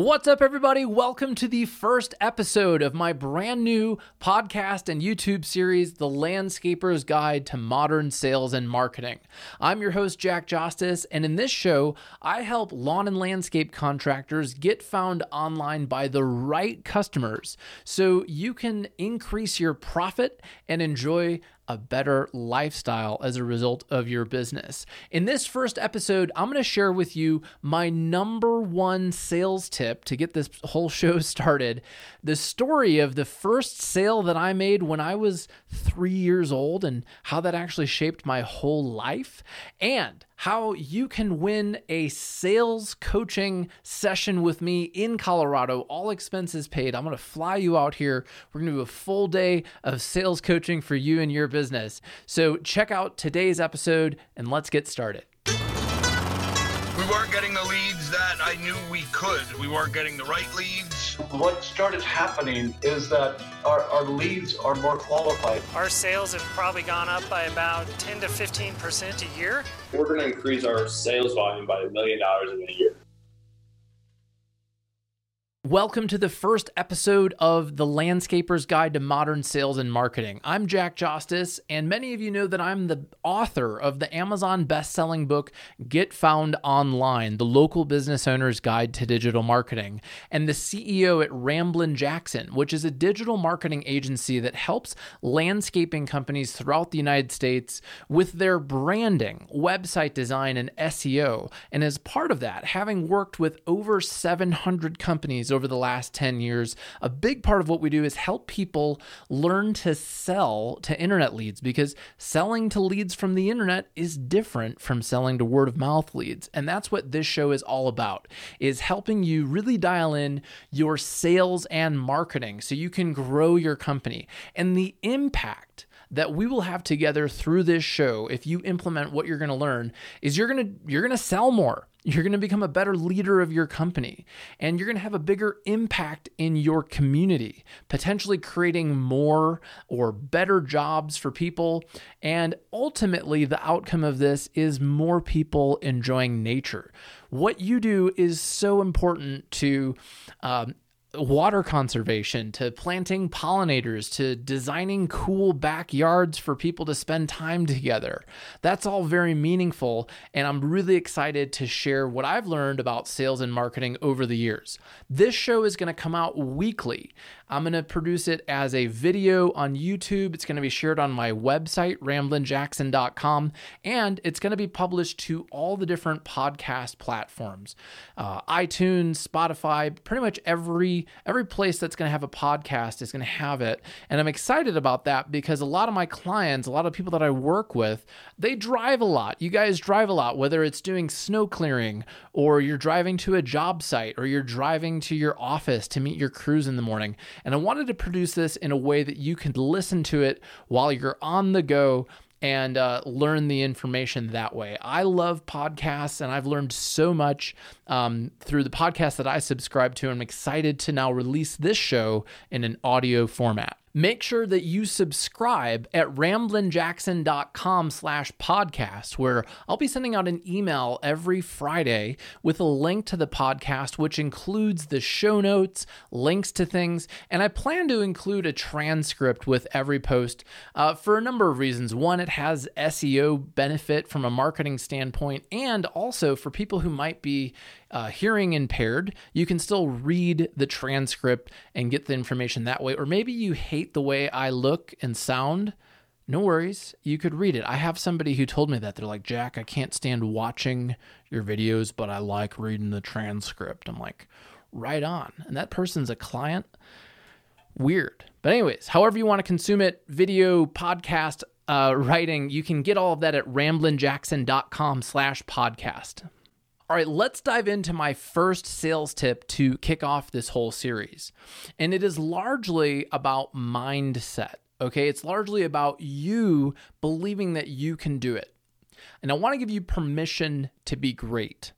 What's up, everybody? Welcome to the first episode of my brand new podcast and YouTube series, The Landscaper's Guide to Modern Sales and Marketing. I'm your host, Jack Justice, and in this show, I help lawn and landscape contractors get found online by the right customers so you can increase your profit and enjoy a better lifestyle as a result of your business. In this first episode, I'm going to share with you my number one sales tip to get this whole show started. The story of the first sale that I made when I was three years old and how that actually shaped my whole life, and how you can win a sales coaching session with me in Colorado, all expenses paid. I'm going to fly you out here. We're going to do a full day of sales coaching for you and your business. So check out today's episode and let's get started. We weren't getting the leads that I knew we could. We weren't getting the right leads. What started happening is that our, our leads are more qualified. Our sales have probably gone up by about 10 to 15% a year. We're going to increase our sales volume by a million dollars in a year. Welcome to the first episode of The Landscaper's Guide to Modern Sales and Marketing. I'm Jack Justice, and many of you know that I'm the author of the Amazon best-selling book Get Found Online: The Local Business Owner's Guide to Digital Marketing, and the CEO at Ramblin' Jackson, which is a digital marketing agency that helps landscaping companies throughout the United States with their branding, website design, and SEO. And as part of that, having worked with over 700 companies over the last 10 years, a big part of what we do is help people learn to sell to internet leads because selling to leads from the internet is different from selling to word of mouth leads. And that's what this show is all about is helping you really dial in your sales and marketing so you can grow your company and the impact that we will have together through this show if you implement what you're going to learn is you're going to you're going to sell more you're going to become a better leader of your company and you're going to have a bigger impact in your community, potentially creating more or better jobs for people. And ultimately, the outcome of this is more people enjoying nature. What you do is so important to um, water conservation to planting pollinators to designing cool backyards for people to spend time together. That's all very meaningful, and I'm really excited to share what I've learned about sales and marketing over the years. This show is going to come out weekly. I'm going to produce it as a video on YouTube. It's going to be shared on my website, ramblinjackson.com, and it's going to be published to all the different podcast platforms. Uh, iTunes, Spotify, pretty much every every place that's going to have a podcast is going to have it. And i'm excited about that because a lot of my clients a lot of people that i work with they drive a lot. You guys drive a lot whether it's doing snow clearing or you're driving to a job site or you're driving to your office to meet your crews in the morning and i wanted to produce this in a way that you can listen to it while you're on the go and uh, learn the information that way. I love podcasts and I've learned so much um, through the podcast that I subscribe to. I'm excited to now release this show in an audio format make sure that you subscribe at ramblinjackson.com slash podcast where i'll be sending out an email every friday with a link to the podcast which includes the show notes links to things and i plan to include a transcript with every post uh, for a number of reasons. One it has seo benefit from a marketing standpoint and also for people who might be uh, hearing impaired, you can still read the transcript and get the information that way. Or maybe you hate the way I look and sound. No worries, you could read it. I have somebody who told me that. They're like, Jack, I can't stand watching your videos, but I like reading the transcript. I'm like, right on. And that person's a client. Weird. But, anyways, however you want to consume it video, podcast, uh, writing, you can get all of that at ramblinjackson.com slash podcast. All right, let's dive into my first sales tip to kick off this whole series. And it is largely about mindset. Okay, it's largely about you believing that you can do it. And I want to give you permission to be great.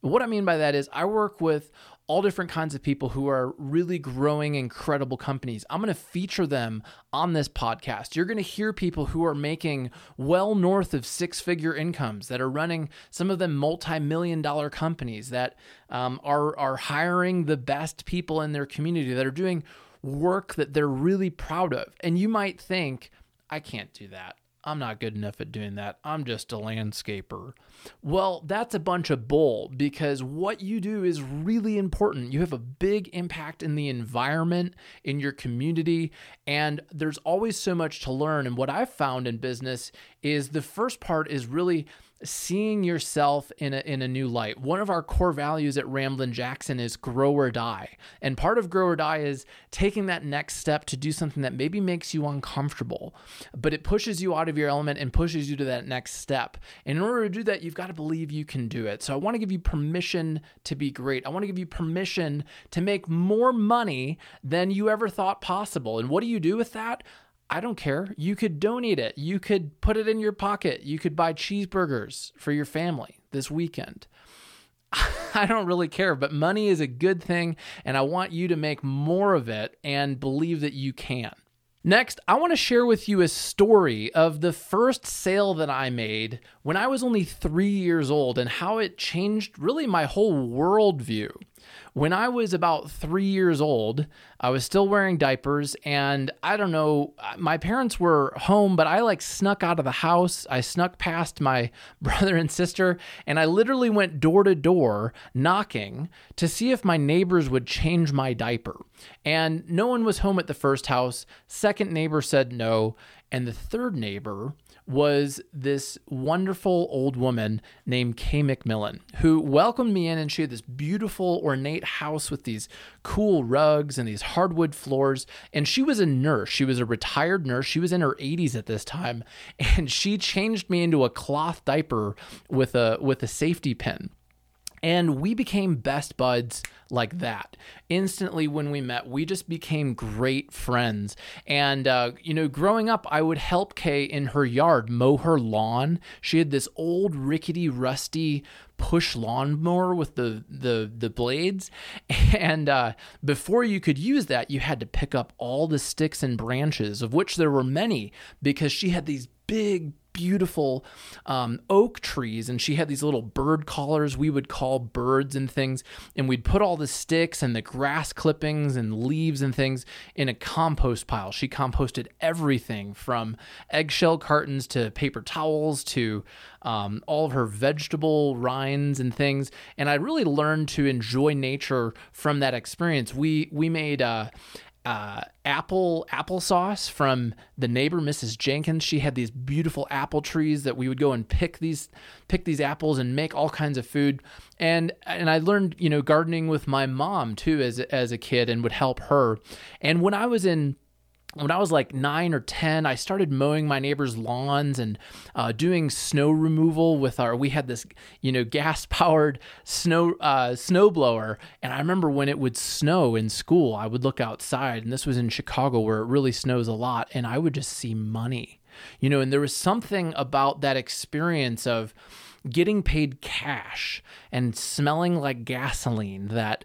What I mean by that is, I work with all different kinds of people who are really growing incredible companies. I'm going to feature them on this podcast. You're going to hear people who are making well north of six figure incomes that are running some of them multi million dollar companies that um, are, are hiring the best people in their community that are doing work that they're really proud of. And you might think, I can't do that. I'm not good enough at doing that. I'm just a landscaper. Well, that's a bunch of bull because what you do is really important. You have a big impact in the environment, in your community, and there's always so much to learn. And what I've found in business is the first part is really seeing yourself in a, in a new light. One of our core values at Ramblin' Jackson is grow or die. And part of grow or die is taking that next step to do something that maybe makes you uncomfortable, but it pushes you out of your element and pushes you to that next step. And in order to do that, you've got to believe you can do it. So I want to give you permission to be great. I want to give you permission to make more money than you ever thought possible. And what do you do with that? I don't care. You could donate it. You could put it in your pocket. You could buy cheeseburgers for your family this weekend. I don't really care, but money is a good thing, and I want you to make more of it and believe that you can. Next, I want to share with you a story of the first sale that I made when I was only three years old and how it changed really my whole worldview. When I was about three years old, I was still wearing diapers, and I don't know, my parents were home, but I like snuck out of the house. I snuck past my brother and sister, and I literally went door to door knocking to see if my neighbors would change my diaper. And no one was home at the first house. Second neighbor said no. And the third neighbor was this wonderful old woman named Kay McMillan, who welcomed me in and she had this beautiful ornate house with these cool rugs and these hardwood floors. And she was a nurse. She was a retired nurse. She was in her 80s at this time. And she changed me into a cloth diaper with a with a safety pin. And we became best buds like that. Instantly, when we met, we just became great friends. And, uh, you know, growing up, I would help Kay in her yard mow her lawn. She had this old, rickety, rusty push lawnmower with the the the blades and uh, before you could use that you had to pick up all the sticks and branches of which there were many because she had these big beautiful um, oak trees and she had these little bird collars we would call birds and things and we'd put all the sticks and the grass clippings and leaves and things in a compost pile. She composted everything from eggshell cartons to paper towels to um, all of her vegetable rinds and things and i really learned to enjoy nature from that experience. We we made uh, uh, apple applesauce from the neighbor Mrs. Jenkins. She had these beautiful apple trees that we would go and pick these pick these apples and make all kinds of food. And and I learned you know gardening with my mom too as as a kid and would help her. And when I was in when I was like nine or 10, I started mowing my neighbor's lawns and uh, doing snow removal with our, we had this, you know, gas powered snow, uh, snow blower. And I remember when it would snow in school, I would look outside and this was in Chicago where it really snows a lot. And I would just see money, you know, and there was something about that experience of getting paid cash and smelling like gasoline that,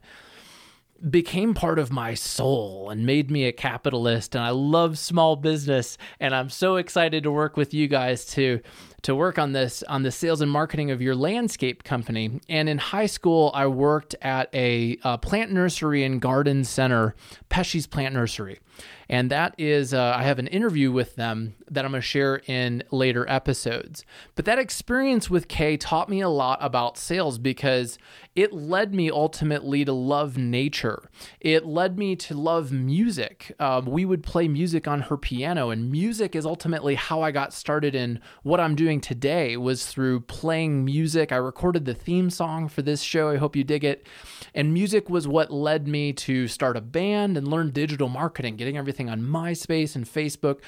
became part of my soul and made me a capitalist and I love small business and I'm so excited to work with you guys to to work on this on the sales and marketing of your landscape company. And in high school I worked at a, a plant nursery and garden center Pesce's Plant Nursery and that is uh, I have an interview with them that I'm going to share in later episodes. But that experience with Kay taught me a lot about sales because it led me ultimately to love nature. It led me to love music. Um, we would play music on her piano, and music is ultimately how I got started in what I'm doing today. Was through playing music. I recorded the theme song for this show. I hope you dig it. And music was what led me to start a band and learn digital marketing, getting everything on MySpace and Facebook.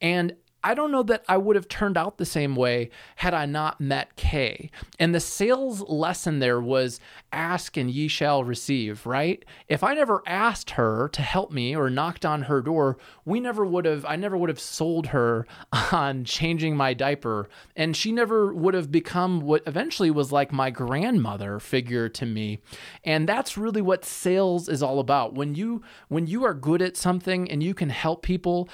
And I don't know that I would have turned out the same way had I not met Kay. And the sales lesson there was ask and ye shall receive, right? If I never asked her to help me or knocked on her door, we never would have, I never would have sold her on changing my diaper. And she never would have become what eventually was like my grandmother figure to me. And that's really what sales is all about. When you, when you are good at something and you can help people,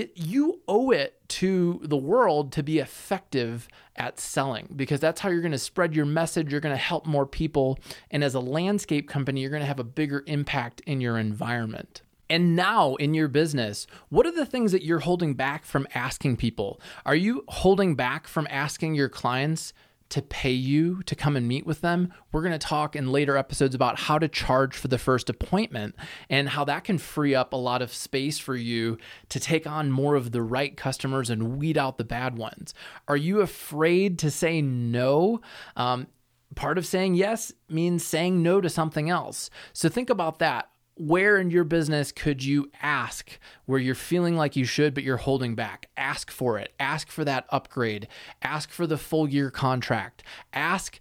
it you owe it to the world to be effective at selling because that's how you're going to spread your message you're going to help more people and as a landscape company you're going to have a bigger impact in your environment and now in your business, what are the things that you're holding back from asking people? Are you holding back from asking your clients to pay you to come and meet with them. We're going to talk in later episodes about how to charge for the first appointment and how that can free up a lot of space for you to take on more of the right customers and weed out the bad ones. Are you afraid to say no? Um, part of saying yes means saying no to something else. So think about that where in your business could you ask where you're feeling like you should, but you're holding back? Ask for it. Ask for that upgrade. Ask for the full year contract. Ask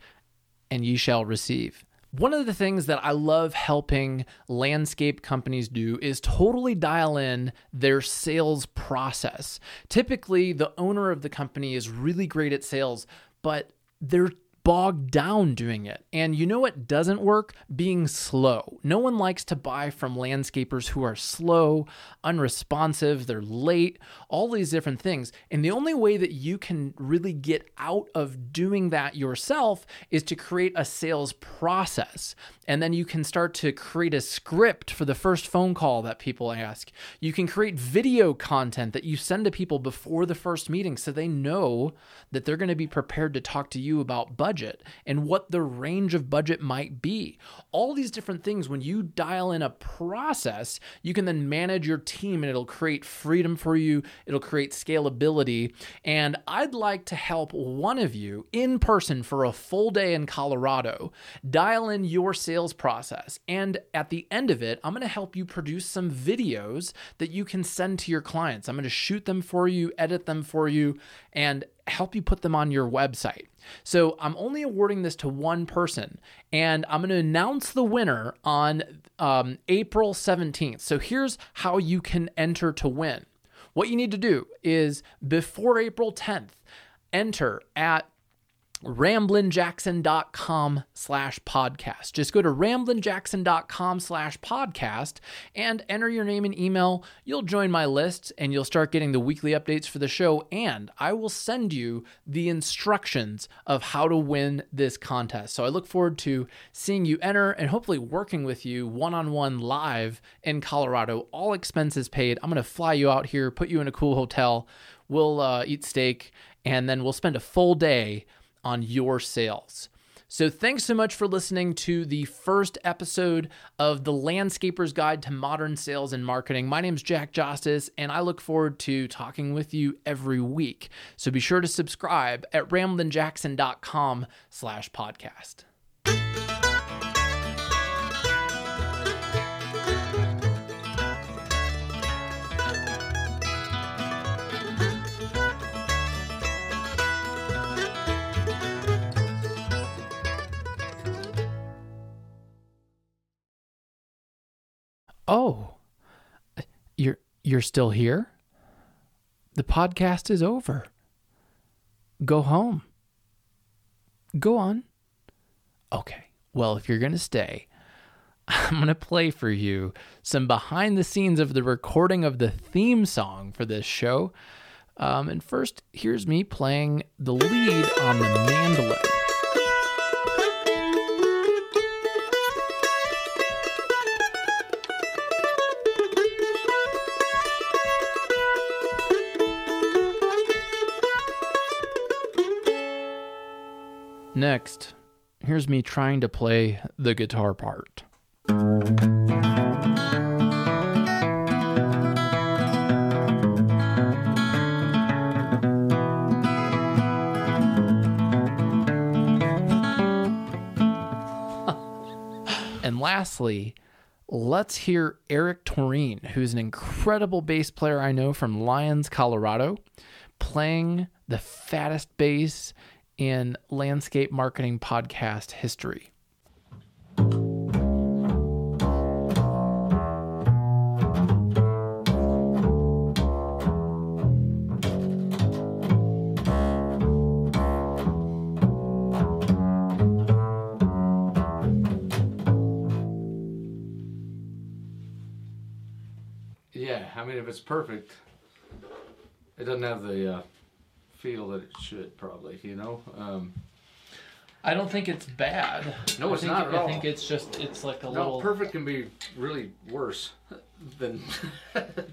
and ye shall receive. One of the things that I love helping landscape companies do is totally dial in their sales process. Typically, the owner of the company is really great at sales, but they're bogged down doing it. And you know what doesn't work? Being slow. No one likes to buy from landscapers who are slow, unresponsive, they're late, all these different things. And the only way that you can really get out of doing that yourself is to create a sales process. And then you can start to create a script for the first phone call that people ask. You can create video content that you send to people before the first meeting so they know that they're going to be prepared to talk to you about budget and what the range of budget might be. All these different things, when you dial in a process, you can then manage your team and it'll create freedom for you, it'll create scalability. And I'd like to help one of you in person for a full day in Colorado dial in your sales sales process. And at the end of it, I'm going to help you produce some videos that you can send to your clients. I'm going to shoot them for you, edit them for you, and help you put them on your website. So I'm only awarding this to one person, and I'm going to announce the winner on um, April 17th. So here's how you can enter to win. What you need to do is before April 10th, enter at ramblinjackson.com slash podcast. Just go to ramblinjackson.com slash podcast and enter your name and email. You'll join my list and you'll start getting the weekly updates for the show. And I will send you the instructions of how to win this contest. So I look forward to seeing you enter and hopefully working with you one on one live in Colorado, all expenses paid. I'm going to fly you out here, put you in a cool hotel. We'll uh, eat steak and then we'll spend a full day on your sales. So, thanks so much for listening to the first episode of the Landscaper's Guide to Modern Sales and Marketing. My name is Jack Justice, and I look forward to talking with you every week. So, be sure to subscribe at ramblinjackson.com slash podcast. Oh, you're you're still here? The podcast is over. Go home. Go on. Okay. Well, if you're going to stay, I'm going to play for you some behind the scenes of the recording of the theme song for this show. Um, and first, here's me playing the lead on the mandolin. Next, here's me trying to play the guitar part. and lastly, let's hear Eric Toreen, who's an incredible bass player I know from Lyons, Colorado. playing the fattest bass in landscape marketing podcast history. Yeah, I mean, if it's perfect, it doesn't have the uh, feel that it should, probably, you know? Um, I don't think it's bad. No, I it's think, not at I all. think it's just it's like a no, little perfect can be really worse than